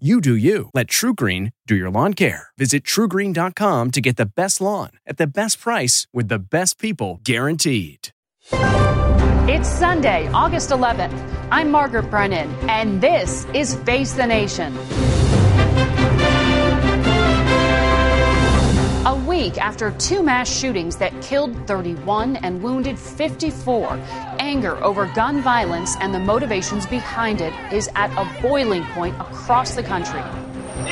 You do you. Let TruGreen do your lawn care. Visit trugreen.com to get the best lawn at the best price with the best people guaranteed. It's Sunday, August 11th. I'm Margaret Brennan, and this is Face the Nation. A week after two mass shootings that killed 31 and wounded 54, anger over gun violence and the motivations behind it is at a boiling point across the country.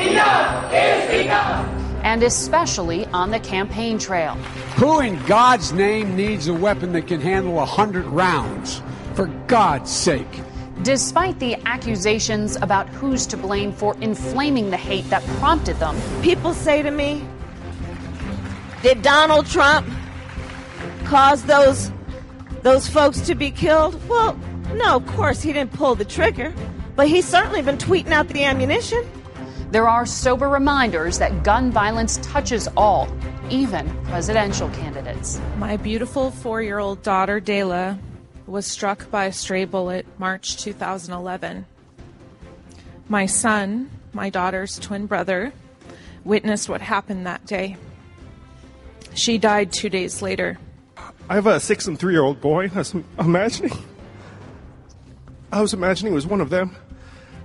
Enough is enough! And especially on the campaign trail. Who in God's name needs a weapon that can handle a hundred rounds? For God's sake. Despite the accusations about who's to blame for inflaming the hate that prompted them, people say to me, did Donald Trump cause those those folks to be killed? Well, no, of course he didn't pull the trigger, but he's certainly been tweeting out the ammunition. There are sober reminders that gun violence touches all, even presidential candidates. My beautiful four year old daughter, Dayla, was struck by a stray bullet March 2011. My son, my daughter's twin brother, witnessed what happened that day. She died two days later. I have a six and three year old boy. I was imagining. I was imagining it was one of them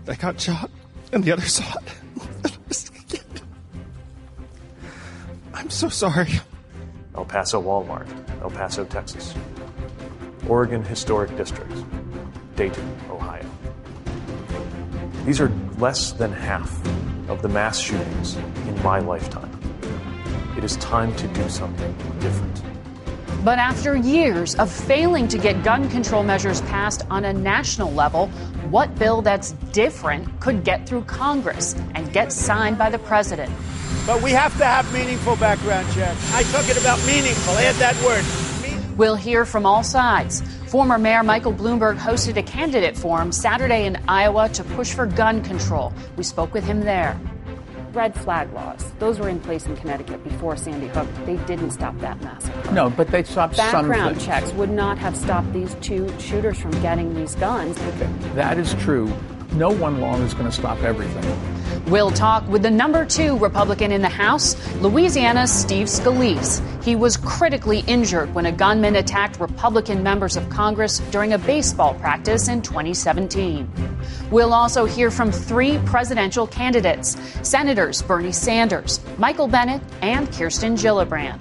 that got shot and the other saw it. I'm so sorry. El Paso Walmart, El Paso, Texas. Oregon Historic Districts, Dayton, Ohio. These are less than half of the mass shootings in my lifetime. It is time to do something different. But after years of failing to get gun control measures passed on a national level, what bill that's different could get through Congress and get signed by the president? But we have to have meaningful background checks. I took it about meaningful. Add that word. We'll hear from all sides. Former Mayor Michael Bloomberg hosted a candidate forum Saturday in Iowa to push for gun control. We spoke with him there red flag laws. Those were in place in Connecticut before Sandy Hook. They didn't stop that massacre. No, but they stopped Background checks would not have stopped these two shooters from getting these guns. That is true. No one law is going to stop everything. We'll talk with the number two Republican in the House, Louisiana's Steve Scalise. He was critically injured when a gunman attacked Republican members of Congress during a baseball practice in 2017. We'll also hear from three presidential candidates Senators Bernie Sanders, Michael Bennet, and Kirsten Gillibrand.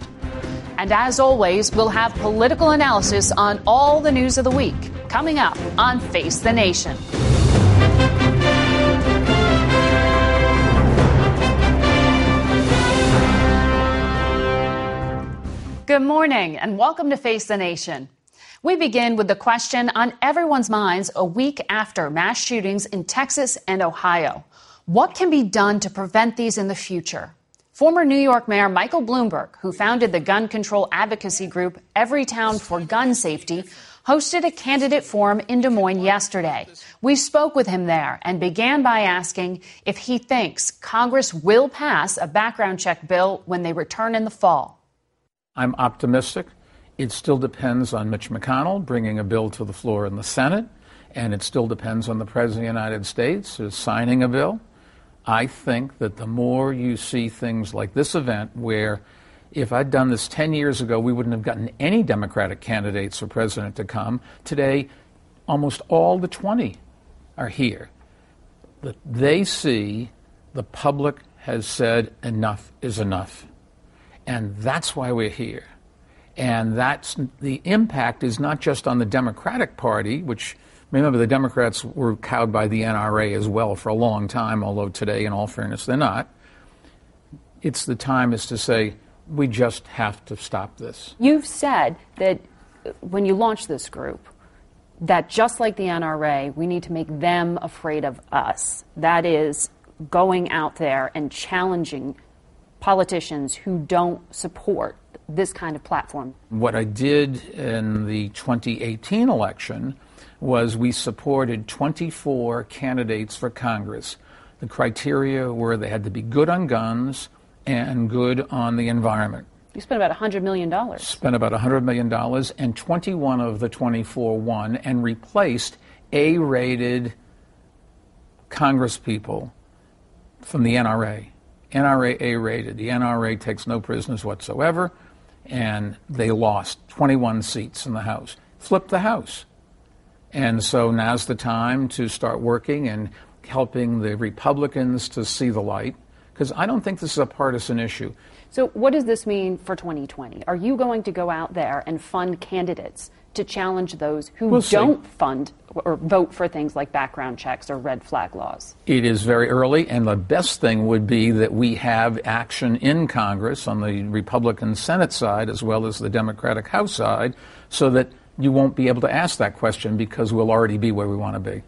And as always, we'll have political analysis on all the news of the week coming up on Face the Nation. Good morning and welcome to Face the Nation. We begin with the question on everyone's minds a week after mass shootings in Texas and Ohio. What can be done to prevent these in the future? Former New York Mayor Michael Bloomberg, who founded the gun control advocacy group Everytown for Gun Safety, hosted a candidate forum in Des Moines yesterday. We spoke with him there and began by asking if he thinks Congress will pass a background check bill when they return in the fall. I'm optimistic. It still depends on Mitch McConnell bringing a bill to the floor in the Senate, and it still depends on the President of the United States signing a bill. I think that the more you see things like this event, where if I'd done this 10 years ago, we wouldn't have gotten any Democratic candidates for president to come. Today, almost all the 20 are here. That they see the public has said enough is enough. And that's why we're here. And that's the impact is not just on the Democratic Party, which remember the Democrats were cowed by the NRA as well for a long time, although today, in all fairness, they're not. It's the time is to say we just have to stop this. You've said that when you launched this group, that just like the NRA, we need to make them afraid of us. That is, going out there and challenging politicians who don't support this kind of platform. What I did in the 2018 election was we supported 24 candidates for Congress. The criteria were they had to be good on guns and good on the environment. You spent about $100 million. Spent about $100 million, and 21 of the 24 won and replaced A rated Congress people from the NRA. NRA A rated. The NRA takes no prisoners whatsoever, and they lost 21 seats in the House. Flipped the House. And so now's the time to start working and helping the Republicans to see the light, because I don't think this is a partisan issue. So, what does this mean for 2020? Are you going to go out there and fund candidates to challenge those who We'll don't see. fund or vote for things like background checks or red flag laws? It is very early, and the best thing would be that we have action in Congress on the Republican Senate side as well as the Democratic House side so that you won't be able to ask that question because we'll already be where we want to be.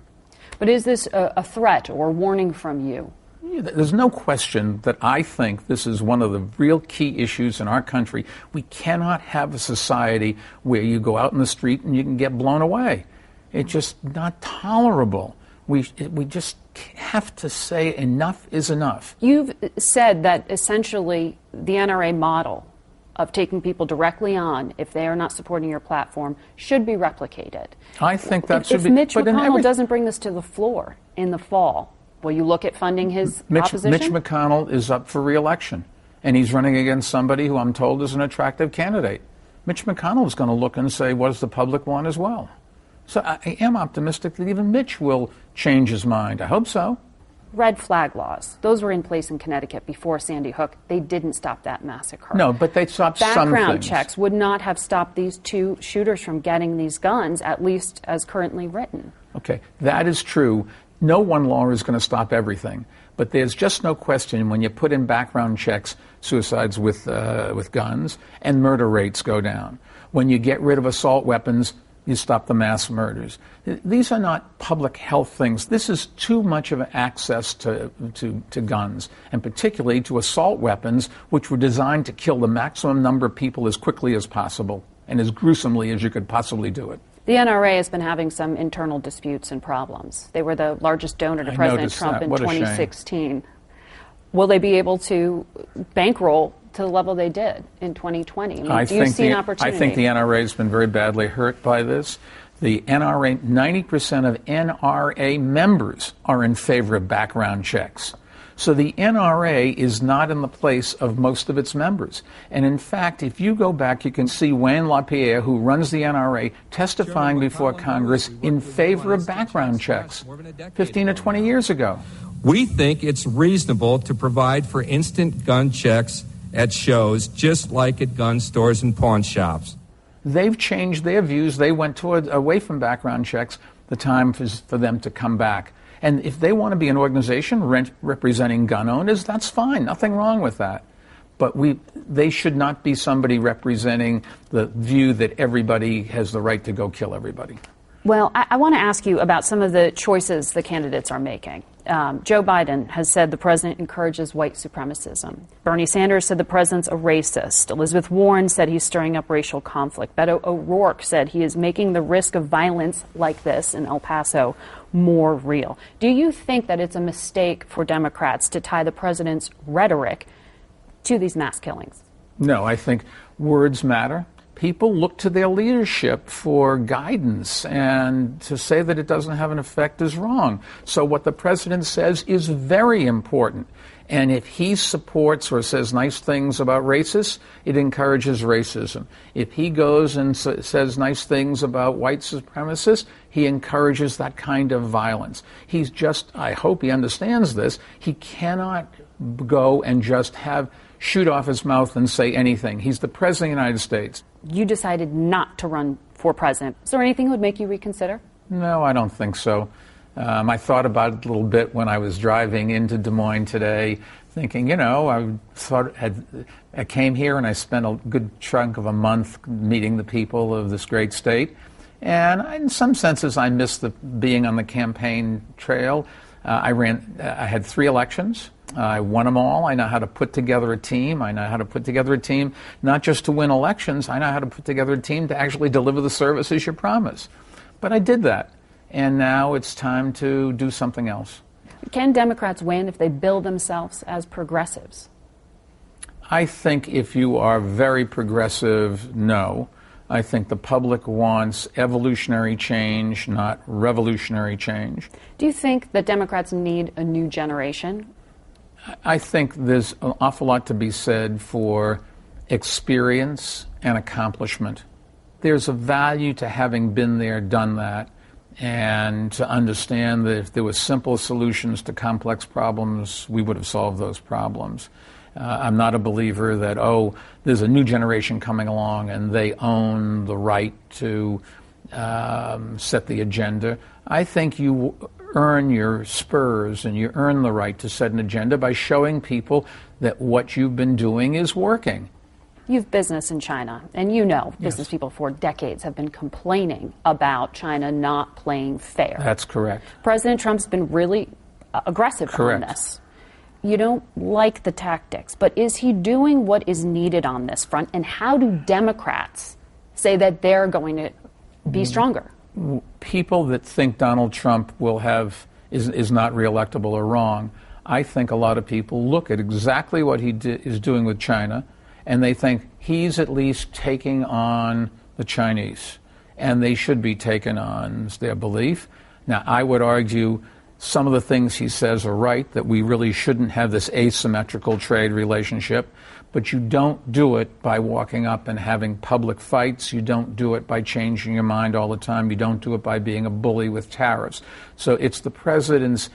But is this a, a threat or warning from you? There's no question that I think this is one of the real key issues in our country. We cannot have a society where you go out in the street and you can get blown away. It's just not tolerable. We, we just have to say enough is enough. You've said that essentially the NRA model of taking people directly on if they are not supporting your platform should be replicated. I think that if, should if be. Mitch McConnell every- doesn't bring this to the floor in the fall, will you look at funding his Mitch, opposition? Mitch McConnell is up for reelection, and he's running against somebody who I'm told is an attractive candidate. Mitch McConnell is going to look and say, what does the public want as well? So I, I am optimistic that even Mitch will change his mind. I hope so. Red flag laws. Those were in place in Connecticut before Sandy Hook. They didn't stop that massacre. No, but they stopped some Background checks would not have stopped these two shooters from getting these guns, at least as currently written. Okay, that is true. No one law is going to stop everything, but there's just no question when you put in background checks, suicides with uh, with guns and murder rates go down. When you get rid of assault weapons, you stop the mass murders. These are not public health things. This is too much of access to, to, to guns, and particularly to assault weapons, which were designed to kill the maximum number of people as quickly as possible and as gruesomely as you could possibly do it. The NRA has been having some internal disputes and problems. They were the largest donor to I President Trump in What a shame. 2016. Will they be able to bankroll to the level they did in 2020? I mean, I do you see the, an opportunity? I think the NRA has been very badly hurt by this. The NRA, 90% of NRA members are in favor of background checks. So the NRA is not in the place of most of its members. And in fact, if you go back, you can see Wayne LaPierre, who runs the NRA, testifying before Congress in favor of background checks 15 or 20 years ago. We think it's reasonable to provide for instant gun checks at shows, just like at gun stores and pawn shops. They've changed their views. They went toward, away from background checks. The time for, for them to come back. And if they want to be an organization rent, representing gun owners, that's fine. Nothing wrong with that. But we, they should not be somebody representing the view that everybody has the right to go kill everybody. Well, I, I want to ask you about some of the choices the candidates are making. Um, Joe Biden has said the president encourages white supremacism. Bernie Sanders said the president's a racist. Elizabeth Warren said he's stirring up racial conflict. Beto O'Rourke said he is making the risk of violence like this in El Paso more real. Do you think that it's a mistake for Democrats to tie the president's rhetoric to these mass killings? No, I think words matter. People look to their leadership for guidance, and to say that it doesn't have an effect is wrong. So, what the president says is very important. And if he supports or says nice things about racists, it encourages racism. If he goes and s- says nice things about white supremacists, he encourages that kind of violence. He's just, I hope he understands this, he cannot go and just have shoot off his mouth and say anything. He's the president of the United States. You decided not to run for president. Is there anything that would make you reconsider? No, I don't think so. Um, I thought about it a little bit when I was driving into Des Moines today, thinking, you know, I thought had I came here and I spent a good chunk of a month meeting the people of this great state, and in some senses I missed the being on the campaign trail. Uh, I ran. I had three elections. I won them all. I know how to put together a team. I know how to put together a team not just to win elections. I know how to put together a team to actually deliver the services you promise. But I did that, and now it's time to do something else. Can Democrats win if they bill themselves as progressives? I think if you are very progressive, no. I think the public wants evolutionary change, not revolutionary change. Do you think that Democrats need a new generation? I think there's an awful lot to be said for experience and accomplishment. There's a value to having been there, done that, and to understand that if there were simple solutions to complex problems, we would have solved those problems. Uh, I'm not a believer that, oh, there's a new generation coming along and they own the right to um, set the agenda. I think you earn your spurs and you earn the right to set an agenda by showing people that what you've been doing is working. You've business in China, and you know business yes. people for decades have been complaining about China not playing fair. That's correct. President Trump's been really uh, aggressive correct. on this you don't like the tactics, but is he doing what is needed on this front? And how do Democrats say that they're going to be mm. stronger? People that think Donald Trump will have is, is not reelectable are wrong. I think a lot of people look at exactly what he di- is doing with China, and they think he's at least taking on the Chinese, and they should be taken on, their belief. Now, I would argue some of the things he says are right, that we really shouldn't have this asymmetrical trade relationship, but you don't do it by walking up and having public fights. You don't do it by changing your mind all the time. You don't do it by being a bully with tariffs. So it's the president's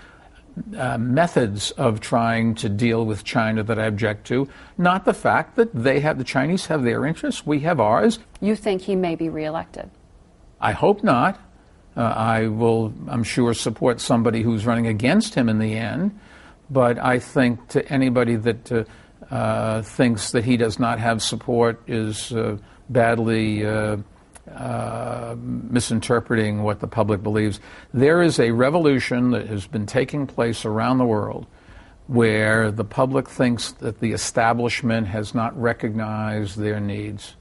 uh, methods of trying to deal with China that I object to, not the fact that they have the Chinese have their interests, we have ours. You think he may be reelected? I hope not. Uh, I will, I'm sure, support somebody who's running against him in the end. But I think to anybody that uh, uh, thinks that he does not have support is uh, badly uh, uh, misinterpreting what the public believes. There is a revolution that has been taking place around the world where the public thinks that the establishment has not recognized their needs.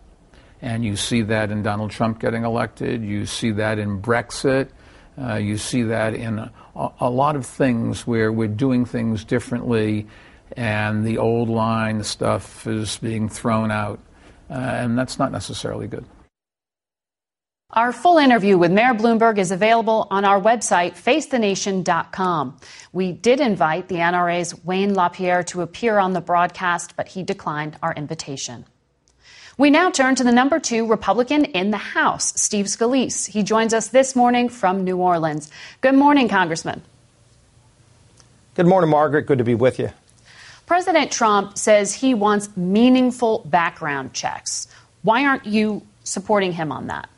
And you see that in Donald Trump getting elected. You see that in Brexit. Uh, you see that in a, a, lot of things where we're doing things differently and the old line stuff is being thrown out. Uh, and that's not necessarily good. Our full interview with Mayor Bloomberg is available on our website, facethenation.com. We did invite the NRA's Wayne LaPierre to appear on the broadcast, but he declined our invitation. We now turn to the number two Republican in the House, Steve Scalise. He joins us this morning from New Orleans. Good morning, Congressman. Good morning, Margaret. Good to be with you. President Trump says he wants meaningful background checks. Why aren't you supporting him on that?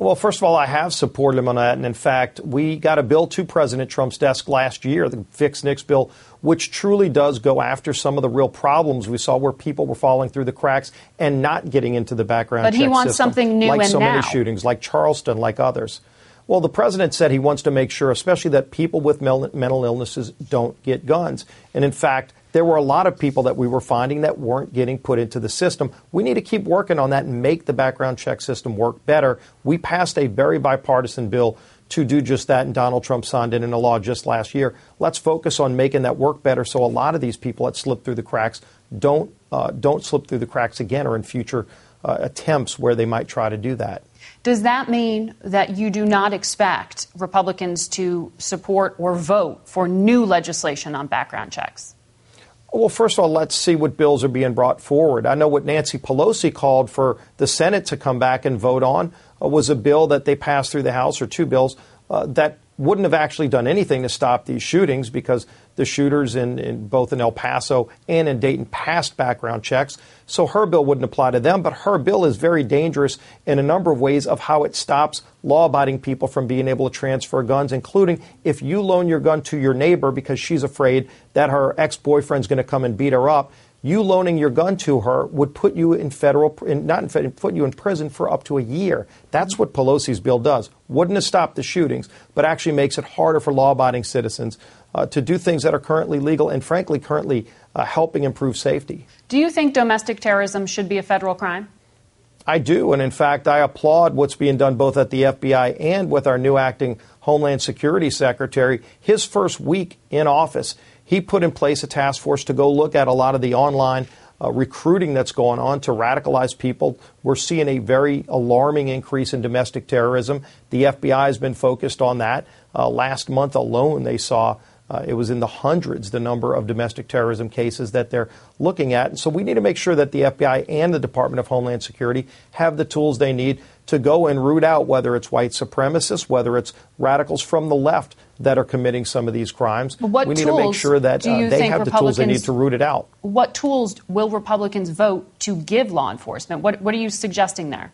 Well, first of all, I have supported him on that. And in fact, we got a bill to President Trump's desk last year, the Fix NICS bill, which truly does go after some of the real problems we saw where people were falling through the cracks and not getting into the background but check he wants system, something new like so now. many shootings, like Charleston, like others. Well, the president said he wants to make sure, especially that people with mental illnesses don't get guns. And in fact, there were a lot of people that we were finding that weren't getting put into the system. We need to keep working on that and make the background check system work better. We passed a very bipartisan bill to do just that, and Donald Trump signed it into law just last year. Let's focus on making that work better so a lot of these people that slip through the cracks don't, uh, don't slip through the cracks again or in future uh, attempts where they might try to do that. Does that mean that you do not expect Republicans to support or vote for new legislation on background checks? Well, first of all, let's see what bills are being brought forward. I know what Nancy Pelosi called for the Senate to come back and vote on uh, was a bill that they passed through the House, or two bills, uh, that wouldn't have actually done anything to stop these shootings because the shooters in, in, both in El Paso and in Dayton passed background checks. So her bill wouldn't apply to them, but her bill is very dangerous in a number of ways of how it stops law abiding people from being able to transfer guns, including if you loan your gun to your neighbor because she's afraid that her ex boyfriend's going to come and beat her up you loaning your gun to her would put you in federal, in, not in federal, put you in prison for up to a year. That's what Pelosi's bill does. Wouldn't have stopped the shootings, but actually makes it harder for law-abiding citizens uh, to do things that are currently legal and, frankly, currently uh, helping improve safety. Do you think domestic terrorism should be a federal crime? I do, and in fact, I applaud what's being done both at the FBI and with our new acting Homeland Security Secretary. His first week in office, he put in place a task force to go look at a lot of the online uh, recruiting that's going on to radicalize people. We're seeing a very alarming increase in domestic terrorism. The FBI has been focused on that. Uh, last month alone, they saw uh, it was in the hundreds the number of domestic terrorism cases that they're looking at. And so we need to make sure that the FBI and the Department of Homeland Security have the tools they need to go and root out whether it's white supremacists, whether it's radicals from the left that are committing some of these crimes. What we need to make sure that uh, they have the tools they need to root it out. What tools will Republicans vote to give law enforcement? What, what are you suggesting there?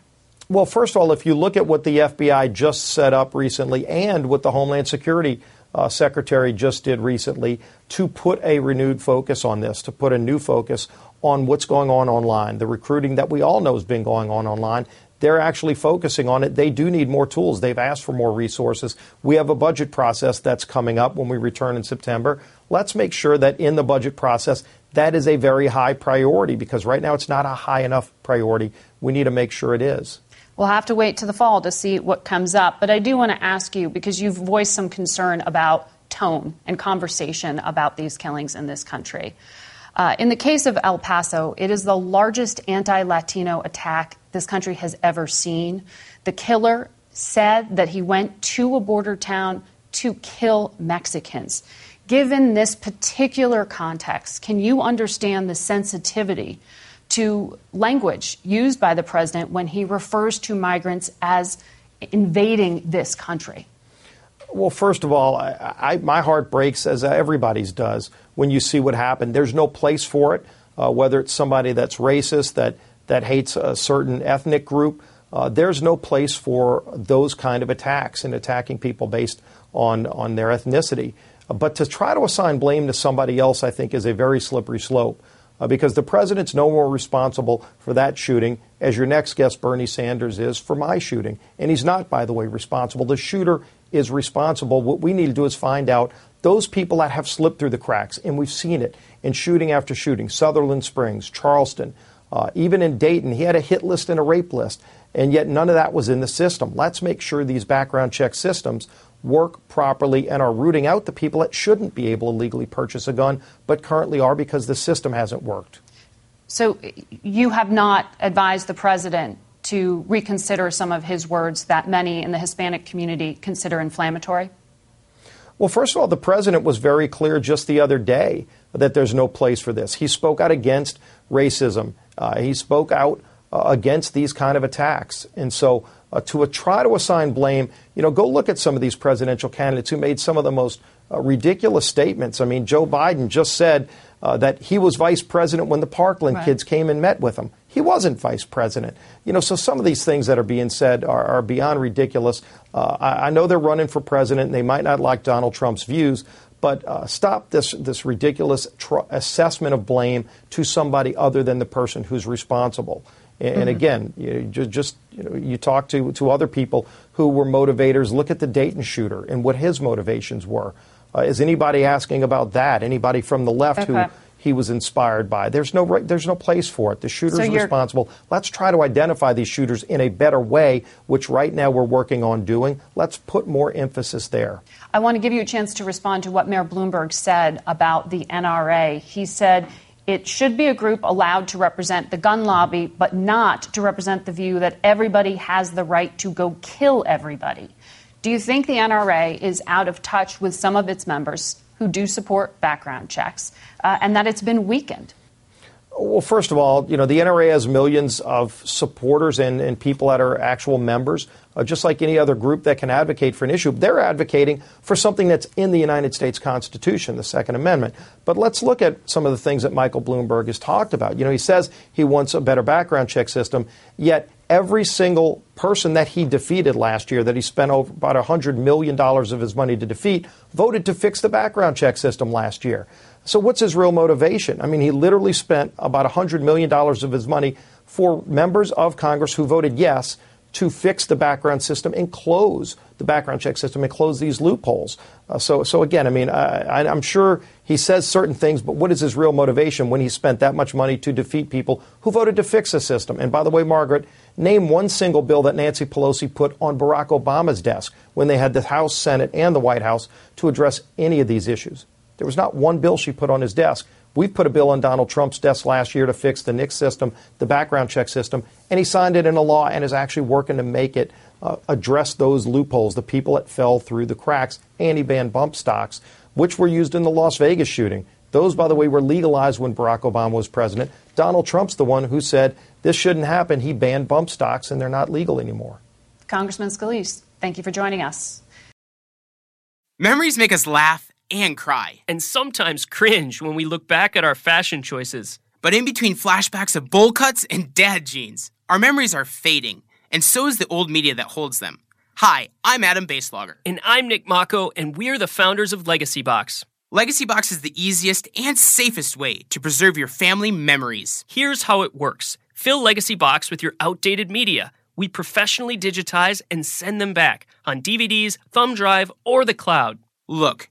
Well, first of all, if you look at what the FBI just set up recently and what the Homeland Security uh, Secretary just did recently, to put a renewed focus on this, to put a new focus on what's going on online, the recruiting that we all know has been going on online, they're actually focusing on it. They do need more tools. They've asked for more resources. We have a budget process that's coming up when we return in September. Let's make sure that in the budget process, that is a very high priority because right now it's not a high enough priority. We need to make sure it is. We'll have to wait to the fall to see what comes up. But I do want to ask you because you've voiced some concern about tone and conversation about these killings in this country. Uh, in the case of El Paso, it is the largest anti Latino attack this country has ever seen. The killer said that he went to a border town to kill Mexicans. Given this particular context, can you understand the sensitivity to language used by the president when he refers to migrants as invading this country? Well, first of all, I, I, my heart breaks, as everybody's does, when you see what happened. There's no place for it, uh, whether it's somebody that's racist, that, that hates a certain ethnic group. Uh, there's no place for those kind of attacks and attacking people based on, on their ethnicity. But to try to assign blame to somebody else, I think, is a very slippery slope. Uh, because the president's no more responsible for that shooting as your next guest, Bernie Sanders, is for my shooting. And he's not, by the way, responsible. The shooter is responsible. What we need to do is find out those people that have slipped through the cracks, and we've seen it in shooting after shooting Sutherland Springs, Charleston, uh, even in Dayton, he had a hit list and a rape list, and yet none of that was in the system. Let's make sure these background check systems work properly and are rooting out the people that shouldn't be able to legally purchase a gun, but currently are because the system hasn't worked. So you have not advised the president to reconsider some of his words that many in the Hispanic community consider inflammatory? Well, first of all, the president was very clear just the other day that there's no place for this. He spoke out against racism. Uh, he spoke out uh, against these kind of attacks. And so uh, to uh, try to assign blame, you know, go look at some of these presidential candidates who made some of the most uh, ridiculous statements. I mean, Joe Biden just said uh, that he was vice president when the Parkland right. kids came and met with him. He wasn't vice president. You know, so some of these things that are being said are, are beyond ridiculous. Uh, I, I, know they're running for president and they might not like Donald Trump's views, but uh, stop this, this ridiculous tr- assessment of blame to somebody other than the person who's responsible. And, mm-hmm. again, you just, just you, know, you talk to, to other people who were motivators. Look at the Dayton shooter and what his motivations were. Uh, is anybody asking about that? Anybody from the left okay. who he was inspired by. There's no there's no place for it. The shooter's so responsible. Let's try to identify these shooters in a better way, which right now we're working on doing. Let's put more emphasis there. I want to give you a chance to respond to what Mayor Bloomberg said about the NRA. He said it should be a group allowed to represent the gun lobby, but not to represent the view that everybody has the right to go kill everybody. Do you think the NRA is out of touch with some of its members who do support background checks, uh, and that it's been weakened? Well, first of all, you know, the NRA has millions of supporters and, and people that are actual members, uh, just like any other group that can advocate for an issue. They're advocating for something that's in the United States Constitution, the Second Amendment. But let's look at some of the things that Michael Bloomberg has talked about. You know, he says he wants a better background check system, yet every single person that he defeated last year, that he spent over about $100 million of his money to defeat, voted to fix the background check system last year. So, what's his real motivation? I mean, he literally spent about $100 million of his money for members of Congress who voted yes to fix the background system and close the background check system and close these loopholes. Uh, so, so again, I mean, I, I'm sure he says certain things, but what is his real motivation when he spent that much money to defeat people who voted to fix the system? And by the way, Margaret, name one single bill that Nancy Pelosi put on Barack Obama's desk when they had the House, Senate, and the White House to address any of these issues. There was not one bill she put on his desk. We put a bill on Donald Trump's desk last year to fix the NICS system, the background check system, and he signed it into law and is actually working to make it uh, address those loopholes, the people that fell through the cracks, and he banned bump stocks, which were used in the Las Vegas shooting. Those, by the way, were legalized when Barack Obama was president. Donald Trump's the one who said this shouldn't happen. He banned bump stocks and they're not legal anymore. Congressman Scalise, thank you for joining us. Memories make us laugh and cry. And sometimes cringe when we look back at our fashion choices. But in between flashbacks of bowl cuts and dad jeans, our memories are fading, and so is the old media that holds them. Hi, I'm Adam Boeselager. And I'm Nick Mako, and we're the founders of Legacy Box. Legacy Box is the easiest and safest way to preserve your family memories. Here's how it works fill Legacy Box with your outdated media. We professionally digitize and send them back on DVDs, thumb drive, or the cloud. Look,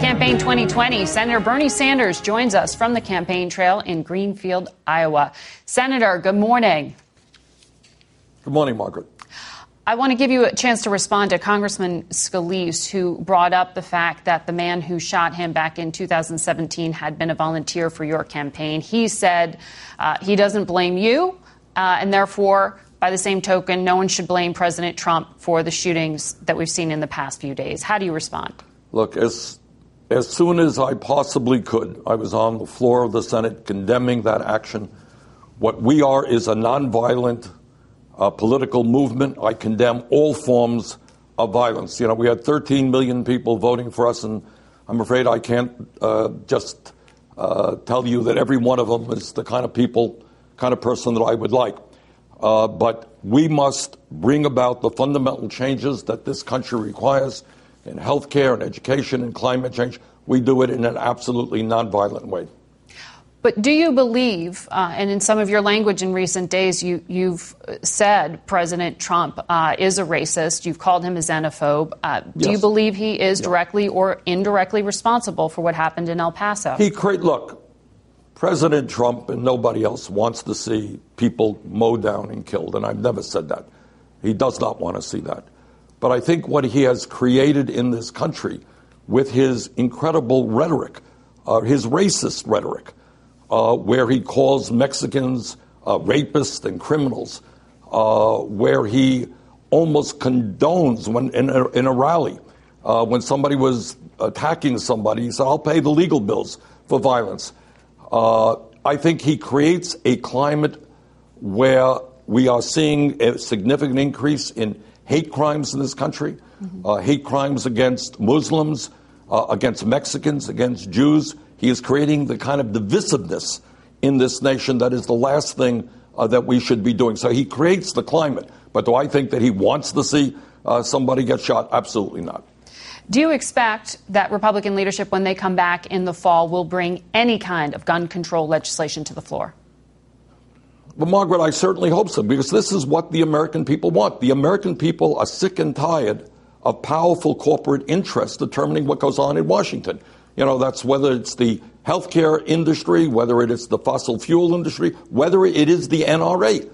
Campaign 2020, Senator Bernie Sanders joins us from the campaign trail in Greenfield, Iowa. Senator, good morning. Good morning, Margaret. I want to give you a chance to respond to Congressman Scalise, who brought up the fact that the man who shot him back in 2017 had been a volunteer for your campaign. He said uh, he doesn't blame you, uh, and therefore, by the same token, no one should blame President Trump for the shootings that we've seen in the past few days. How do you respond? Look, as as soon as I possibly could, I was on the floor of the Senate condemning that action. What we are is a nonviolent uh, political movement. I condemn all forms of violence. You know, we had 13 million people voting for us, and I'm afraid I can't uh, just uh, tell you that every one of them is the kind of people, kind of person that I would like. Uh, but we must bring about the fundamental changes that this country requires in healthcare and education and climate change. We do it in an absolutely nonviolent way. But do you believe, uh, and in some of your language in recent days, you, have said President Trump uh, is a racist, you've called him a xenophobe. Uh, do yes. you believe he is directly or indirectly responsible for what happened in El Paso? He create, look, President Trump and nobody else wants to see people mowed down and killed, and I've never said that. He does not want to see that. But I think what he has created in this country with his incredible rhetoric, uh, his racist rhetoric, uh, where he calls Mexicans uh, rapists and criminals, uh, where he almost condones when in a, in a rally uh, when somebody was attacking somebody, he said, "I'll pay the legal bills for violence." Uh, I think he creates a climate where we are seeing a significant increase in hate crimes in this country, mm-hmm. uh, hate crimes against Muslims, uh, against Mexicans, against Jews. He is creating the kind of divisiveness in this nation that is the last thing uh, that we should be doing. So he creates the climate. But do I think that he wants to see uh, somebody get shot? Absolutely not. Do you expect that Republican leadership, when they come back in the fall, will bring any kind of gun control legislation to the floor? Well, Margaret, I certainly hope so, because this is what the American people want. The American people are sick and tired of powerful corporate interests determining what goes on in Washington. You know, that's whether it's the healthcare industry, whether it is the fossil fuel industry, whether it is the NRA.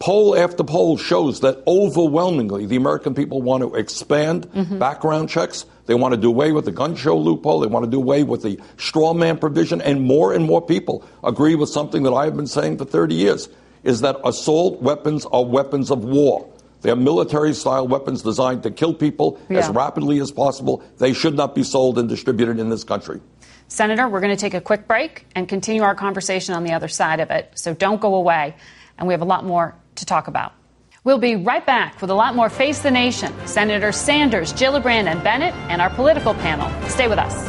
Poll after poll shows that overwhelmingly the American people want to expand mm-hmm. background checks. They want to do away with the gun show loophole. They want to do away with the straw man provision. And more and more people agree with something that I have been saying for 30 years is that assault weapons are weapons of war. They're military style weapons designed to kill people yeah. as rapidly as possible. They should not be sold and distributed in this country. Senator, we're going to take a quick break and continue our conversation on the other side of it. So don't go away. And we have a lot more to talk about. We'll be right back with a lot more Face the Nation. Senator Sanders, Gillibrand, and Bennet, and our political panel. Stay with us.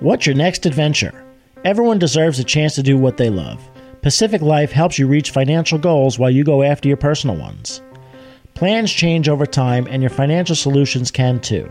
What's your next adventure? Everyone deserves a chance to do what they love. Pacific Life helps you reach financial goals while you go after your personal ones. Plans change over time, and your financial solutions can too.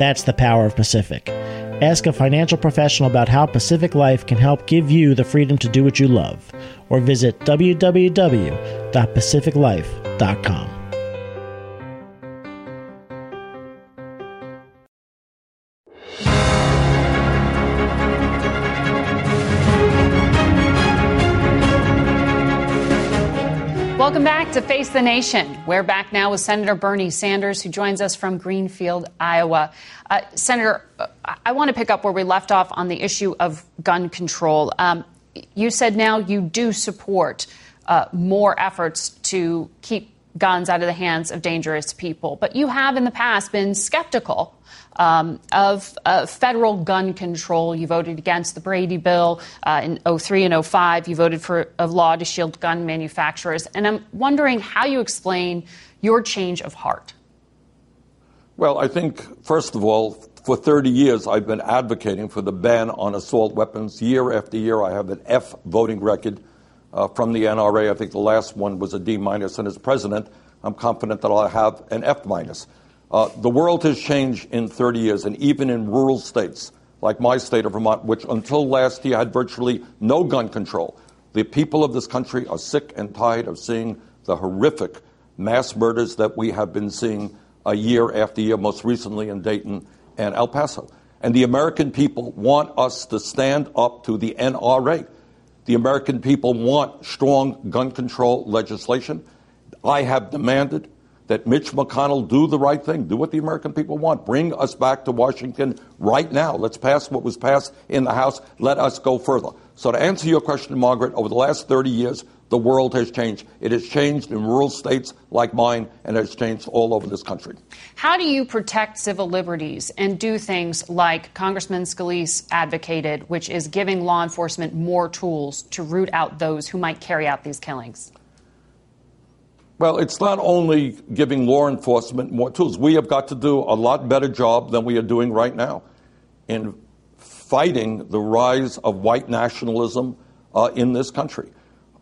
That's the power of Pacific. Ask a financial professional about how Pacific Life can help give you the freedom to do what you love, or visit www.pacificlife.com. Welcome back to Face the Nation. We're back now with Senator Bernie Sanders, who joins us from Greenfield, Iowa. Uh, Senator, uh, I want to pick up where we left off on the issue of gun control. Um, you said now you do support uh, more efforts to keep guns out of the hands of dangerous people, but you have in the past been skeptical um, of uh, federal gun control. You voted against the Brady bill uh, in 03 and 05. You voted for a law to shield gun manufacturers. And I'm wondering how you explain your change of heart. Well, I think, first of all, for 30 years, I've been advocating for the ban on assault weapons. Year after year, I have an F voting record uh, from the NRA. I think the last one was a D minus, and as president, I'm confident that I'll have an F minus. Uh, the world has changed in 30 years, and even in rural states like my state of Vermont, which until last year had virtually no gun control, the people of this country are sick and tired of seeing the horrific mass murders that we have been seeing a year after year, most recently in Dayton and El Paso. And the American people want us to stand up to the NRA. The American people want strong gun control legislation. I have demanded that Mitch McConnell do the right thing, do what the American people want, bring us back to Washington right now. Let's pass what was passed in the House. Let us go further. So, to answer your question, Margaret, over the last 30 years, the world has changed. It has changed in rural states like mine, and has changed all over this country. How do you protect civil liberties and do things like Congressman Scalise advocated, which is giving law enforcement more tools to root out those who might carry out these killings? Well, it's not only giving law enforcement more tools. We have got to do a lot better job than we are doing right now in fighting the rise of white nationalism uh, in this country.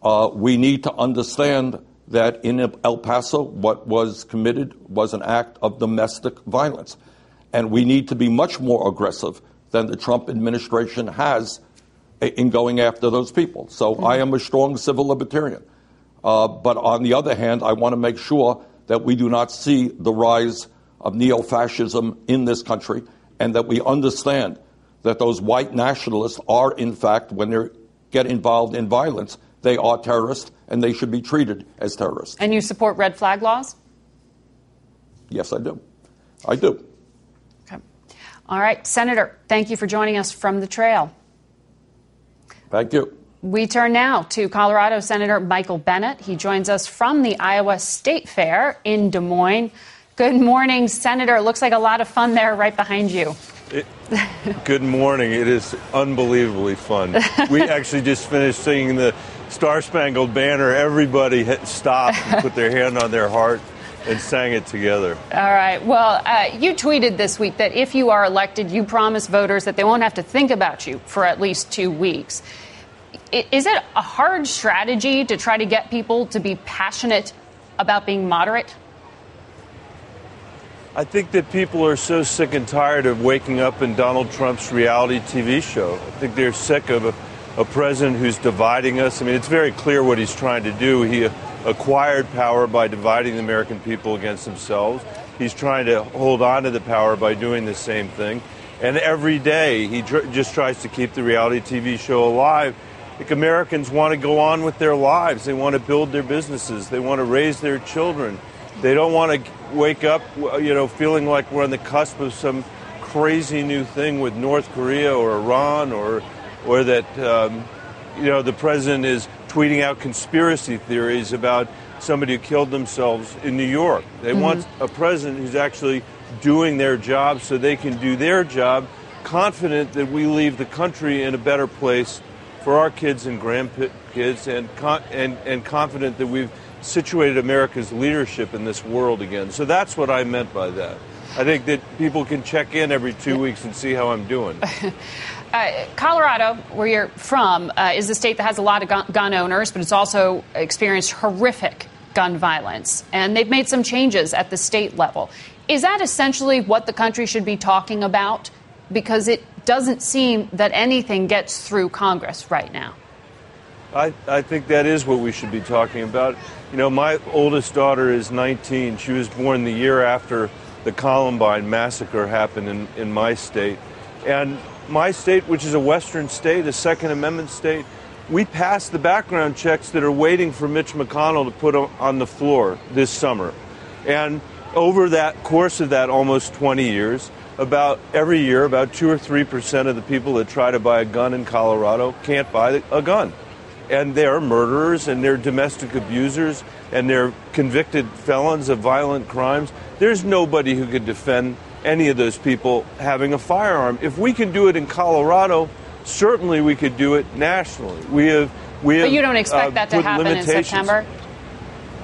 Uh, we need to understand that in El Paso, what was committed was an act of domestic violence. And we need to be much more aggressive than the Trump administration has in going after those people. So mm-hmm. I am a strong civil libertarian. Uh, but on the other hand, I want to make sure that we do not see the rise of neo fascism in this country and that we understand that those white nationalists are, in fact, when they get involved in violence, they are terrorists and they should be treated as terrorists. And you support red flag laws? Yes, I do. I do. Okay. All right. Senator, thank you for joining us from the trail. Thank you. We turn now to Colorado Senator Michael Bennet. He joins us from the Iowa State Fair in Des Moines. Good morning, Senator. It looks like a lot of fun there right behind you. It, good morning. It is unbelievably fun. we actually just finished singing the Star Spangled Banner, everybody stopped and put their hand on their heart and sang it together. All right. Well, uh, you tweeted this week that if you are elected, you promise voters that they won't have to think about you for at least two weeks. Is it a hard strategy to try to get people to be passionate about being moderate? I think that people are so sick and tired of waking up in Donald Trump's reality TV show. I think they're sick of a, president who's dividing us. I mean, it's very clear what he's trying to do. He acquired power by dividing the American people against themselves. He's trying to hold on to the power by doing the same thing. And every day he tr- just tries to keep the reality TV show alive. Like Americans want to go on with their lives. They want to build their businesses. They want to raise their children. They don't want to wake up, you know, feeling like we're on the cusp of some crazy new thing with North Korea or Iran or, or that, um, you know, the president is tweeting out conspiracy theories about somebody who killed themselves in New York. They mm-hmm. want a president who's actually doing their job so they can do their job, confident that we leave the country in a better place for our kids and grandkids, and, and, and confident that we've situated America's leadership in this world again. So that's what I meant by that. I think that people can check in every two weeks and see how I'm doing. Uh, Colorado, where you're from, uh, is a state that has a lot of gun, gun owners, but it's also experienced horrific gun violence. And they've made some changes at the state level. Is that essentially what the country should be talking about? Because it doesn't seem that anything gets through Congress right now. I, I think that is what we should be talking about. You know, my oldest daughter is 19. She was born the year after the Columbine massacre happened in, in my state. And my state, which is a Western state, a Second Amendment state, we passed the background checks that are waiting for Mitch McConnell to put on the floor this summer. And over that course of that almost 20 years, about every year, about two or three percent of the people that try to buy a gun in Colorado can't buy a gun and they're murderers and they're domestic abusers and they're convicted felons of violent crimes. There's nobody who could defend any of those people having a firearm. If we can do it in Colorado, certainly we could do it nationally. We have we have. But you don't expect uh, that to happen in September.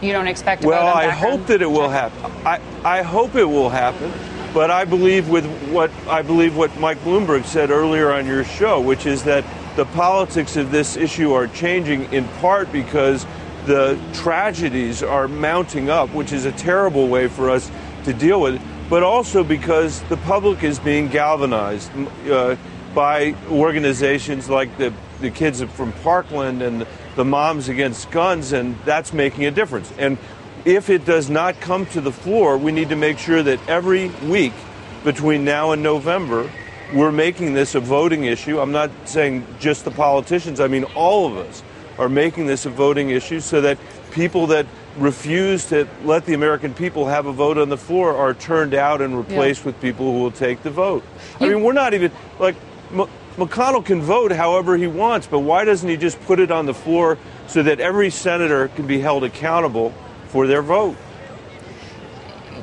You don't expect. well, I hope that it will happen. I, I hope it will happen. But I believe with what I believe what Mike Bloomberg said earlier on your show, which is that the politics of this issue are changing in part because the tragedies are mounting up, which is a terrible way for us to deal with it, but also because the public is being galvanized uh, by organizations like the, the kids from Parkland and the Moms Against Guns, and that's making a difference. And if it does not come to the floor, we need to make sure that every week between now and November, we're making this a voting issue. I'm not saying just the politicians, I mean all of us are making this a voting issue so that people that refuse to let the American people have a vote on the floor are turned out and replaced yeah. with people who will take the vote. You, I mean, we're not even like M- McConnell can vote however he wants, but why doesn't he just put it on the floor so that every senator can be held accountable for their vote?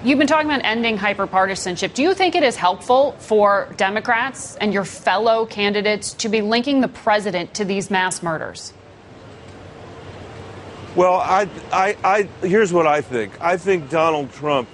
You've been talking about ending hyperpartisanship. Do you think it is helpful for Democrats and your fellow candidates to be linking the president to these mass murders? Well, I, I, I, here's what I think. I think Donald Trump,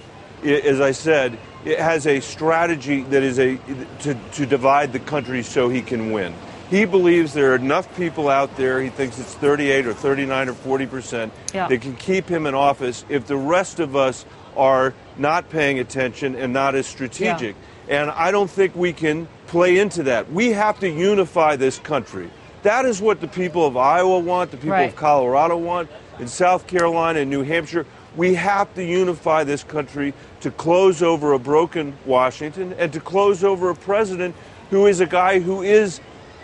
as I said, has a strategy that is a to, to divide the country so he can win. He believes there are enough people out there, he thinks it's 38 or 39 or 40 percent, yeah. that can keep him in office if the rest of us are not paying attention and not as strategic. Yeah. And I don't think we can play into that. We have to unify this country. That is what the people of Iowa want, the people right. of Colorado want, in South Carolina and New Hampshire. We have to unify this country to close over a broken Washington and to close over a president who is a guy who is,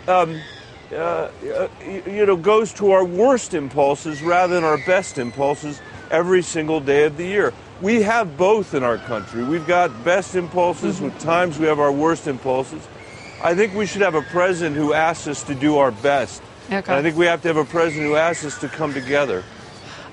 um, uh, uh, you know, goes to our worst impulses rather than our best impulses every single day of the year we have both in our country. We've got best impulses, mm-hmm. with times we have our worst impulses. I think we should have a president who asks us to do our best. Okay. I think we have to have a president who asks us to come together.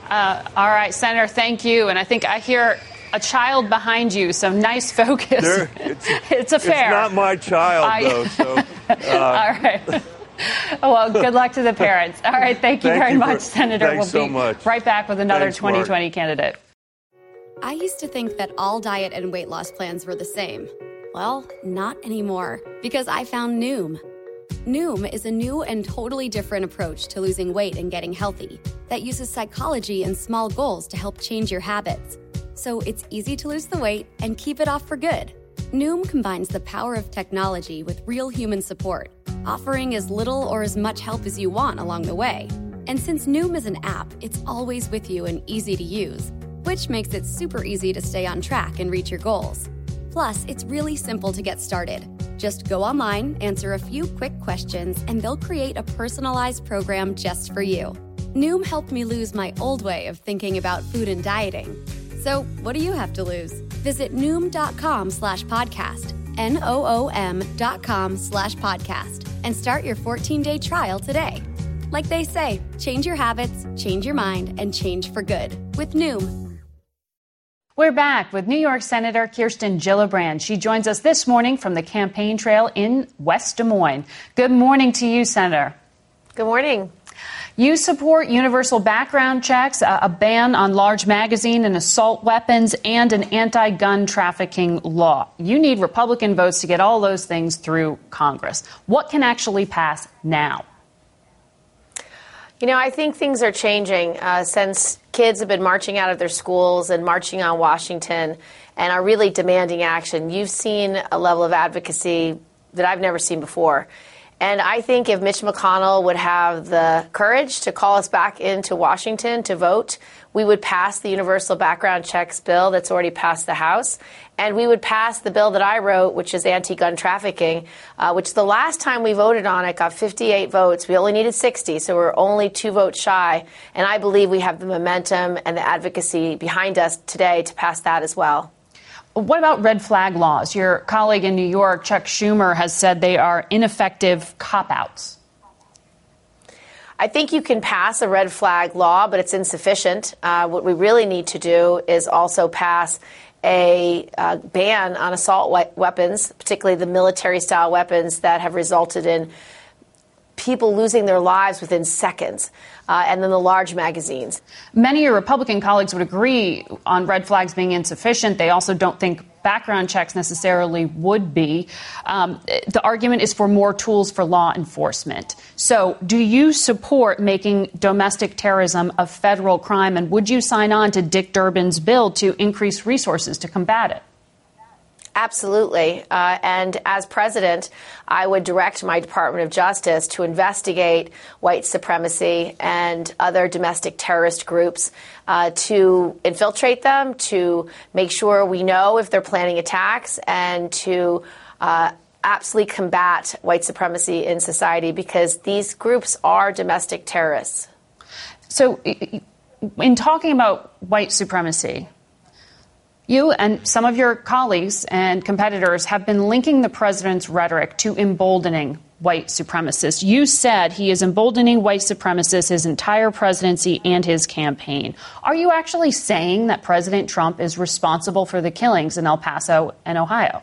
Uh, all right, Senator, thank you. And I think I hear a child behind you, so nice focus. There, it's, it's, a fair. It's not my child, I, though. So, uh, all right. well, good luck to the parents. All right, thank you Thank very you much, for- Senator. thanks we'll so be much. right back with another Thanks, Mark. 2020 candidate. I used to think that all diet and weight loss plans were the same. Well, not anymore, because I found Noom. Noom is a new and totally different approach to losing weight and getting healthy that uses psychology and small goals to help change your habits. So it's easy to lose the weight and keep it off for good. Noom combines the power of technology with real human support, offering as little or as much help as you want along the way. And since Noom is an app, it's always with you and easy to use, which makes it super easy to stay on track and reach your goals. Plus, it's really simple to get started. Just go online, answer a few quick questions, and they'll create a personalized program just for you. Noom helped me lose my old way of thinking about food and dieting. So, what do you have to lose? Visit Noom.com slash podcast, N O O M dot com slash podcast, and start your 14 day trial today. Like they say, change your habits, change your mind, and change for good with Noom. We're back with New York Senator Kirsten Gillibrand. She joins us this morning from the campaign trail in West Des Moines. Good morning to you, Senator. Good morning. You support universal background checks, a a ban on large magazine and assault weapons, and an anti gun trafficking law. You need Republican votes to get all those things through Congress. What can actually pass now? You know, I think things are changing uh, since kids have been marching out of their schools and marching on Washington and are really demanding action. You've seen a level of advocacy that I've never seen before. And I think if Mitch McConnell would have the courage to call us back into Washington to vote, we would pass the universal background checks bill that's already passed the House. And we would pass the bill that I wrote, which is anti gun trafficking, uh, which the last time we voted on it got 58 votes. We only needed 60, so we're only two votes shy. And I believe we have the momentum and the advocacy behind us today to pass that as well. What about red flag laws? Your colleague in New York, Chuck Schumer, has said they are ineffective cop outs. I think you can pass a red flag law, but it's insufficient. Uh, what we really need to do is also pass a uh, ban on assault we- weapons, particularly the military style weapons that have resulted in people losing their lives within seconds, uh, and then the large magazines. Many of your Republican colleagues would agree on red flags being insufficient. They also don't think background checks necessarily would be. Um, the argument is for more tools for law enforcement. So, do you support making domestic terrorism a federal crime? And would you sign on to Dick Durbin's bill to increase resources to combat it? Absolutely. Uh, and as president, I would direct my Department of Justice to investigate white supremacy and other domestic terrorist groups uh, to infiltrate them, to make sure we know if they're planning attacks, and to uh, absolutely combat white supremacy in society because these groups are domestic terrorists. So, in talking about white supremacy, you and some of your colleagues and competitors have been linking the president's rhetoric to emboldening white supremacists. You said he is emboldening white supremacists his entire presidency and his campaign. Are you actually saying that President Trump is responsible for the killings in El Paso and Ohio?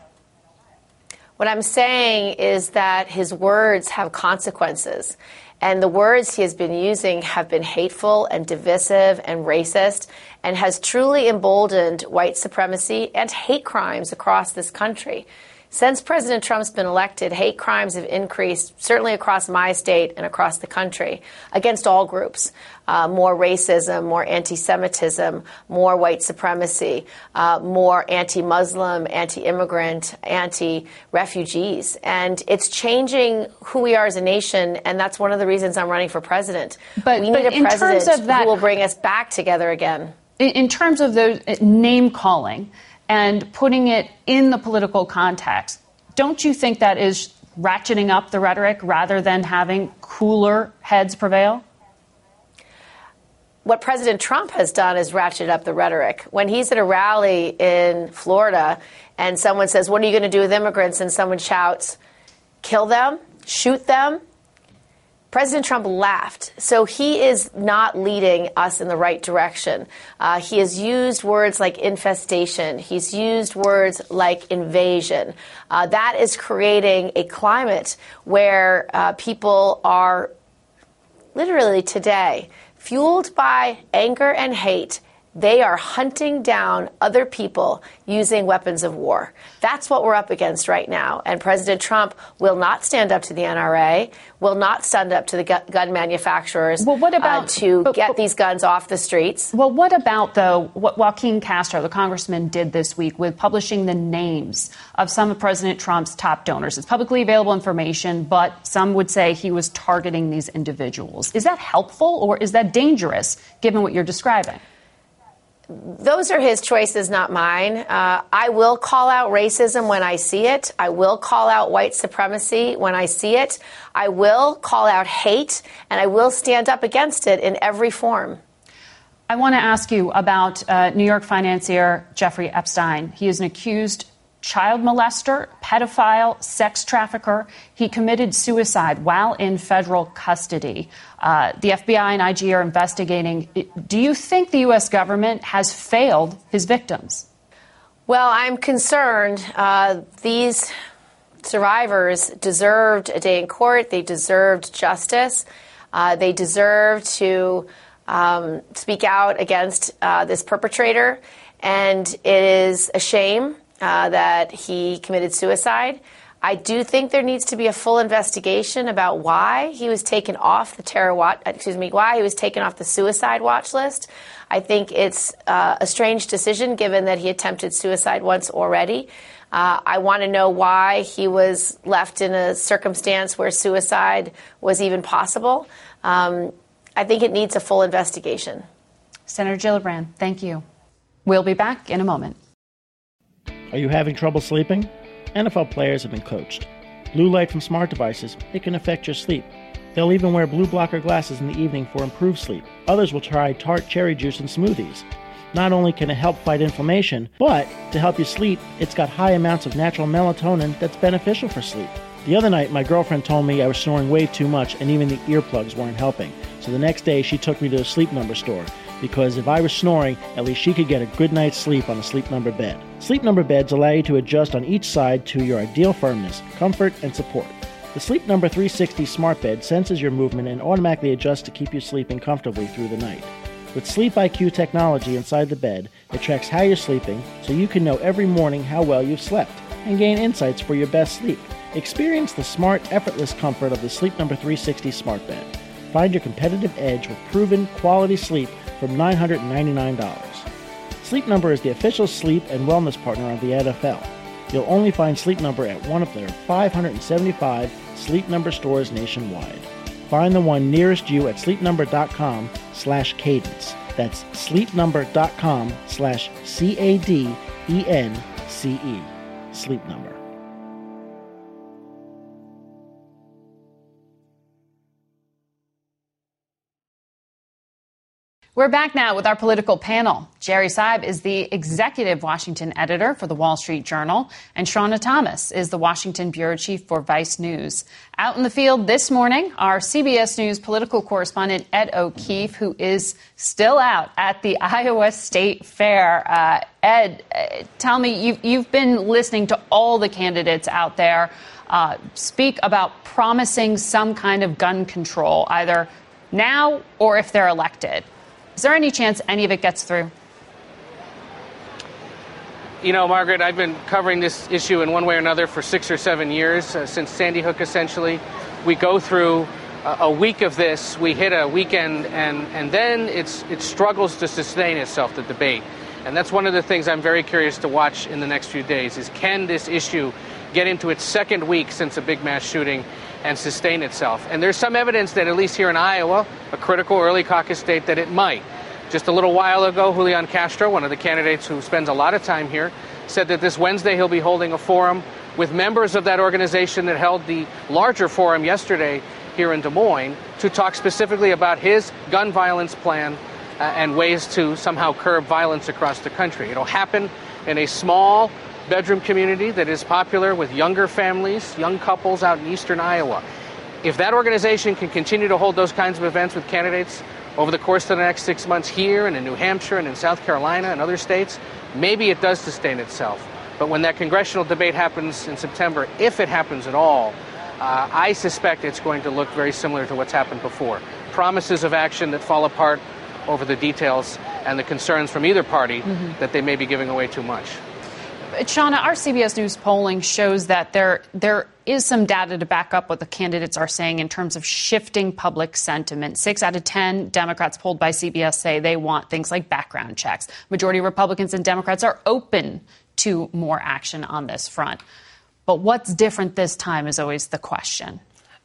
What I'm saying is that his words have consequences. And the words he has been using have been hateful and divisive and racist and has truly emboldened white supremacy and hate crimes across this country. Since President Trump's been elected, hate crimes have increased, certainly across my state and across the country, against all groups. Uh, more racism, more anti Semitism, more white supremacy, uh, more anti Muslim, anti immigrant, anti refugees. And it's changing who we are as a nation, and that's one of the reasons I'm running for president. But- we but need a president that- who will bring us back together again. In, in terms of the uh, name calling and putting it in the political context, don't you think that is ratcheting up the rhetoric rather than having cooler heads prevail? what President Trump has done is ratchet up the rhetoric. When he's at a rally in Florida and someone says, What are you going to do with immigrants? and someone shouts, Kill them, shoot them. President Trump laughed. So he is not leading us in the right direction. Uh, he has used words like infestation. He's used words like invasion. Uh, that is creating a climate where uh, people are literally today fueled by anger and hate they are hunting down other people using weapons of war. That's what we're up against right now. And President Trump will not stand up to the NRA, will not stand up to the gun manufacturers well, what about, uh, to but, get but, these guns off the streets. Well, what about, though, what Joaquin Castro, the congressman, did this week with publishing the names of some of President Trump's top donors? It's publicly available information, but some would say he was targeting these individuals. Is that helpful or is that dangerous given what you're describing? Those are his choices, not mine. Uh, I will call out racism when I see it. I will call out white supremacy when I see it. I will call out hate, and I will stand up against it in every form. I want to ask you about uh, New York financier Jeffrey Epstein. He is an accused child molester, pedophile, sex trafficker. He committed suicide while in federal custody. Uh, the FBI and IG are investigating. Do you think the U.S. government has failed his victims? Well, I'm concerned. Uh, these survivors deserved a day in court, they deserved justice, uh, they deserve to um, speak out against uh, this perpetrator. And it is a shame uh, that he committed suicide. I do think there needs to be a full investigation about why he was taken off the terror watch, excuse me, why he was taken off the suicide watch list. I think it's uh, a strange decision given that he attempted suicide once already. Uh, I want to know why he was left in a circumstance where suicide was even possible. Um, I think it needs a full investigation. Senator Gillibrand, thank you. We'll be back in a moment. Are you having trouble sleeping? NFL players have been coached. Blue light from smart devices, it can affect your sleep. They'll even wear blue blocker glasses in the evening for improved sleep. Others will try tart cherry juice and smoothies. Not only can it help fight inflammation, but to help you sleep, it's got high amounts of natural melatonin that's beneficial for sleep. The other night, my girlfriend told me I was snoring way too much and even the earplugs weren't helping. So the next day, she took me to a sleep number store because if I was snoring, at least she could get a good night's sleep on a sleep number bed. Sleep number beds allow you to adjust on each side to your ideal firmness, comfort, and support. The Sleep Number 360 smart bed senses your movement and automatically adjusts to keep you sleeping comfortably through the night. With Sleep IQ technology inside the bed, it tracks how you're sleeping so you can know every morning how well you've slept and gain insights for your best sleep. Experience the smart, effortless comfort of the Sleep Number 360 smart bed. Find your competitive edge with proven quality sleep from $999. Sleep Number is the official sleep and wellness partner of the NFL. You'll only find Sleep Number at one of their 575 Sleep Number stores nationwide. Find the one nearest you at sleepnumber.com slash cadence. That's sleepnumber.com slash C-A-D-E-N-C-E. Sleep Number. We're back now with our political panel. Jerry Seib is the executive Washington editor for the Wall Street Journal, and Shawna Thomas is the Washington bureau chief for Vice News. Out in the field this morning, our CBS News political correspondent Ed O'Keefe, who is still out at the Iowa State Fair. Uh, Ed, uh, tell me, you've, you've, been listening to all the candidates out there uh, speak about promising some kind of gun control, either now or if they're elected. Is there any chance any of it gets through? You know, Margaret, I've been covering this issue in one way or another for six or seven years, uh, since Sandy Hook essentially. We go through a week of this, we hit a weekend, and, and then it's, it struggles to sustain itself, the debate. And that's one of the things I'm very curious to watch in the next few days is can this issue get into its second week since a big mass shooting and sustain itself. And there's some evidence that, at least here in Iowa, a critical early caucus state, that it might. Just a little while ago, Julian Castro, one of the candidates who spends a lot of time here, said that this Wednesday he'll be holding a forum with members of that organization that held the larger forum yesterday here in Des Moines to talk specifically about his gun violence plan uh, and ways to somehow curb violence across the country. It'll happen in a small bedroom community that is popular with younger families, young couples out in eastern Iowa. if that organization can continue to hold those kinds of events with candidates over the course of the next six months here and in New Hampshire and in South Carolina and other states, maybe it does sustain itself. But when that congressional debate happens in September, if it happens at all, uh, I suspect it's going to look very similar to what's happened before. Promises of action that fall apart over the details and the concerns from either party mm-hmm. that they may be giving away too much. Shawna, our CBS News polling shows that there there is some data to back up what the candidates are saying in terms of shifting public sentiment. Six out of ten Democrats polled by CBS say they want things like background checks. Majority Republicans and Democrats are open to more action on this front. But what's different this time is always the question.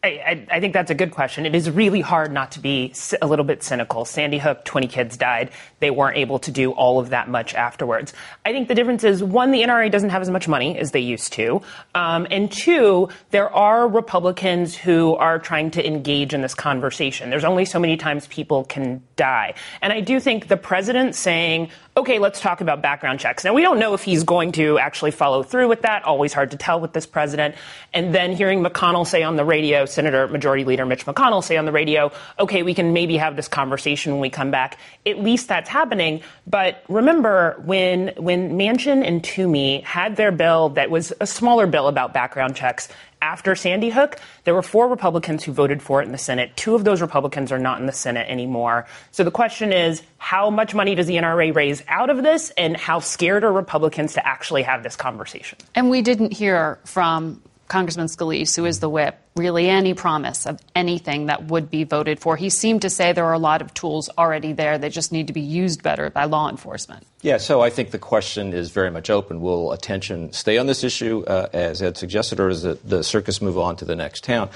I, I, think that's a good question. It is really hard not to be a little bit cynical. Sandy Hook, 20 kids died. They weren't able to do all of that much afterwards. I think the difference is one, the NRA doesn't have as much money as they used to. Um, and two, there are Republicans who are trying to engage in this conversation. There's only so many times people can die. And I do think the president saying, okay, let's talk about background checks. Now, we don't know if he's going to actually follow through with that. Always hard to tell with this president. And then hearing McConnell say on the radio, Senator Majority Leader Mitch McConnell say on the radio, okay, we can maybe have this conversation when we come back. At least that's happening. But remember when, when Manchin and Toomey had their bill that was a smaller bill about background checks, after Sandy Hook, there were four Republicans who voted for it in the Senate. Two of those Republicans are not in the Senate anymore. So the question is how much money does the NRA raise out of this, and how scared are Republicans to actually have this conversation? And we didn't hear from Congressman Scalise, who is the whip, really any promise of anything that would be voted for. He seemed to say there are a lot of tools already there that just need to be used better by law enforcement. Yeah, so I think the question is very much open. Will attention stay on this issue, uh, as Ed suggested, or does the, the circus move on to the next town?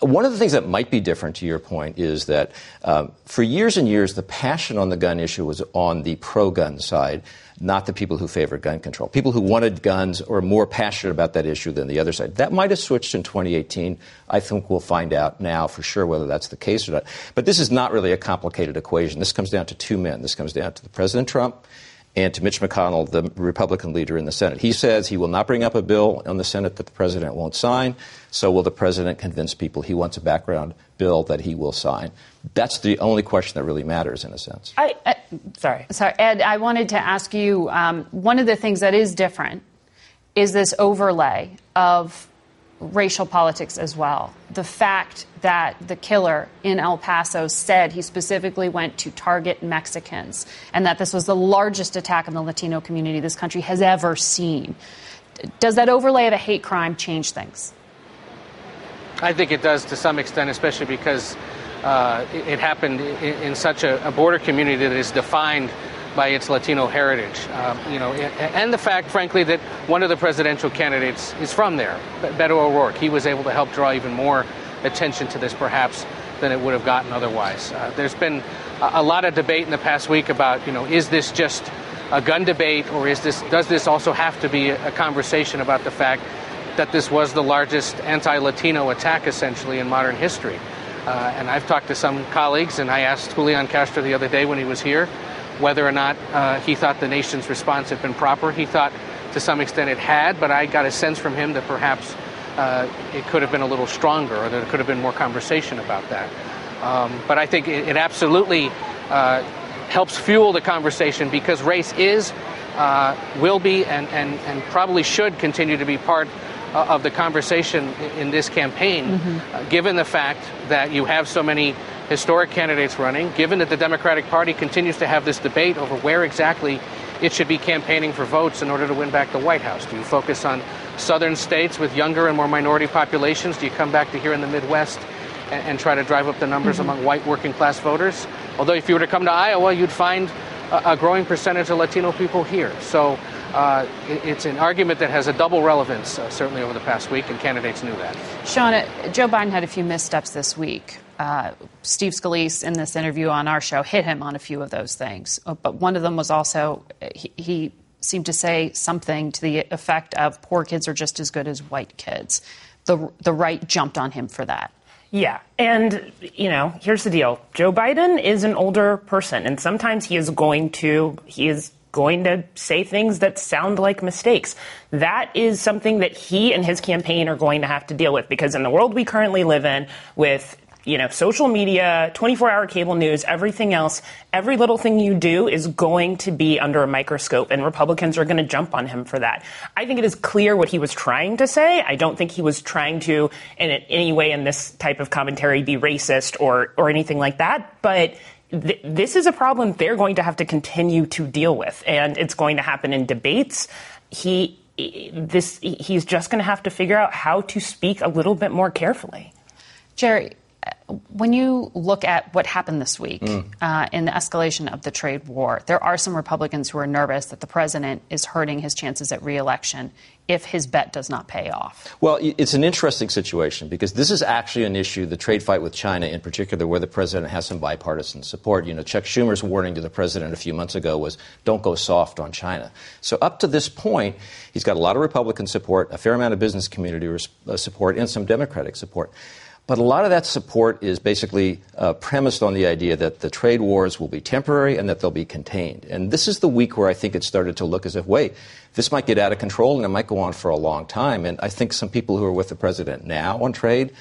One of the things that might be different to your point is that um, for years and years, the passion on the gun issue was on the pro gun side not the people who favor gun control. People who wanted guns or more passionate about that issue than the other side. That might have switched in 2018. I think we'll find out now for sure whether that's the case or not. But this is not really a complicated equation. This comes down to two men. This comes down to the President Trump and to Mitch McConnell, the Republican leader in the Senate. He says he will not bring up a bill on the Senate that the president won't sign. So will the president convince people he wants a background bill that he will sign? That's the only question that really matters, in a sense. I, I, sorry, sorry, Ed. I wanted to ask you. Um, one of the things that is different is this overlay of racial politics as well. The fact that the killer in El Paso said he specifically went to target Mexicans and that this was the largest attack on the Latino community this country has ever seen. Does that overlay of a hate crime change things? I think it does to some extent, especially because uh, it, it, happened in, in such a, a border community that is defined by its Latino heritage. Um, you know, and the fact, frankly, that one of the presidential candidates is from there, Beto O'Rourke. He was able to help draw even more attention to this, perhaps, than it would have gotten otherwise. Uh, there's been a, lot of debate in the past week about, you know, is this just a gun debate, or is this does this also have to be a conversation about the fact that this was the largest anti-Latino attack, essentially, in modern history? Uh, and I've talked to some colleagues, and I asked Julian Castro the other day when he was here whether or not uh, he thought the nation's response had been proper. He thought to some extent it had, but I got a sense from him that perhaps uh, it could have been a little stronger or there could have been more conversation about that. Um, but I think it, it absolutely uh, helps fuel the conversation because race is, uh, will be, and, and, and probably should continue to be part uh, of the conversation in this campaign, mm-hmm. Uh, given the fact that you have so many historic candidates running, given that the Democratic Party continues to have this debate over where exactly it should be campaigning for votes in order to win back the White House. Do you focus on southern states with younger and more minority populations? Do you come back to here in the Midwest and, and try to drive up the numbers mm-hmm. among white working class voters? Although, if you were to come to Iowa, you'd find a, a growing percentage of Latino people here. So uh, it's an argument that has a double relevance, uh, certainly over the past week, and candidates knew that. Shawna, Joe Biden had a few missteps this week uh, Steve Scalise in this interview on our show hit him on a few of those things. Uh, but one of them was also he, he seemed to say something to the effect of poor kids are just as good as white kids. The, the right jumped on him for that. Yeah. And, you know, here's the deal Joe Biden is an older person, and sometimes he is going to, he is going to say things that sound like mistakes. That is something that he and his campaign are going to have to deal with because in the world we currently live in with you know, social media, 24 hour cable news, everything else, every little thing you do is going to be under a microscope, and Republicans are going to jump on him for that. I think it is clear what he was trying to say. I don't think he was trying to, in any way in this type of commentary, be racist or, or anything like that. But th- this is a problem they're going to have to continue to deal with, and it's going to happen in debates. He, this, he's just going to have to figure out how to speak a little bit more carefully. Jerry, when you look at what happened this week mm. uh, in the escalation of the trade war, there are some Republicans who are nervous that the president is hurting his chances at reelection if his bet does not pay off. Well, it's an interesting situation because this is actually an issue, the trade fight with China in particular, where the president has some bipartisan support. You know, Chuck Schumer's warning to the president a few months ago was don't go soft on China. So up to this point, he's got a lot of Republican support, a fair amount of business community uh, support, and some Democratic support. But a lot of that support is basically uh, premised on the idea that the trade wars will be temporary and that they'll be contained. And this is the week where I think it started to look as if, wait, this might get out of control and it might go on for a long time. And I think some people who are with the president now on trade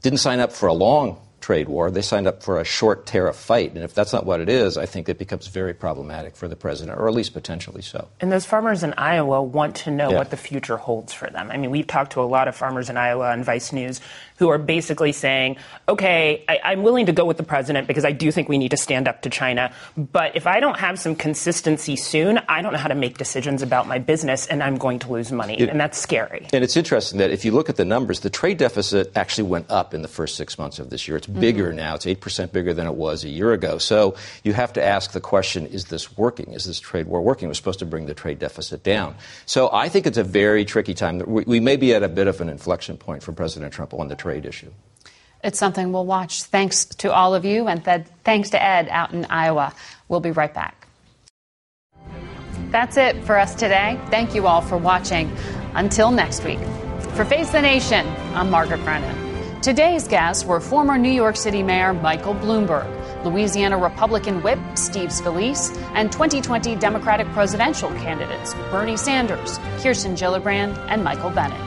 didn't sign up for a long trade war. They signed up for a short tariff fight. And if that's not what it is, I think it becomes very problematic for the president, or at least potentially so. And those farmers in Iowa want to know yeah. what the future holds for them. I mean, we've talked to a lot of farmers in Iowa on Vice News who are basically saying, okay, I, am willing to go with the president because I do think we need to stand up to China. But if I don't have some consistency soon, I don't know how to make decisions about my business and I'm going to lose money. It, and that's scary. And it's interesting that if you look at the numbers, the trade deficit actually went up in the first six months of this year. It's bigger mm-hmm. now. It's 8% bigger than it was a year ago. So you have to ask the question is this working? Is this trade war working? We're supposed to bring the trade deficit down. So I think it's a very tricky time. We, we may be at a bit of an inflection point for President Trump on the trade issue. It's something we'll watch. Thanks to all of you, and th- thanks to Ed out in Iowa. We'll be right back. That's it for us today. Thank you all for watching. Until next week. For Face the Nation, I'm Margaret Brennan. Today's guests were former New York City Mayor Michael Bloomberg, Louisiana Republican Whip Steve Scalise, and 2020 Democratic presidential candidates Bernie Sanders, Kirsten Gillibrand, and Michael Bennet.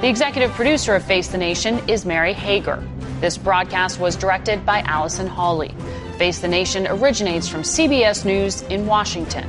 The executive producer of Face the Nation is Mary Hager. This broadcast was directed by Allison Hawley. Face the Nation originates from CBS News in Washington.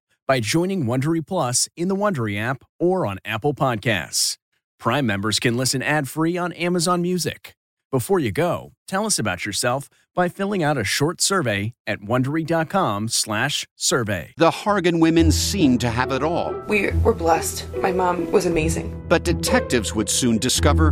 by joining Wondery Plus in the Wondery app or on Apple Podcasts. Prime members can listen ad-free on Amazon Music. Before you go, tell us about yourself by filling out a short survey at wondery.com/survey. The Hargan women seemed to have it all. We were blessed. My mom was amazing. But detectives would soon discover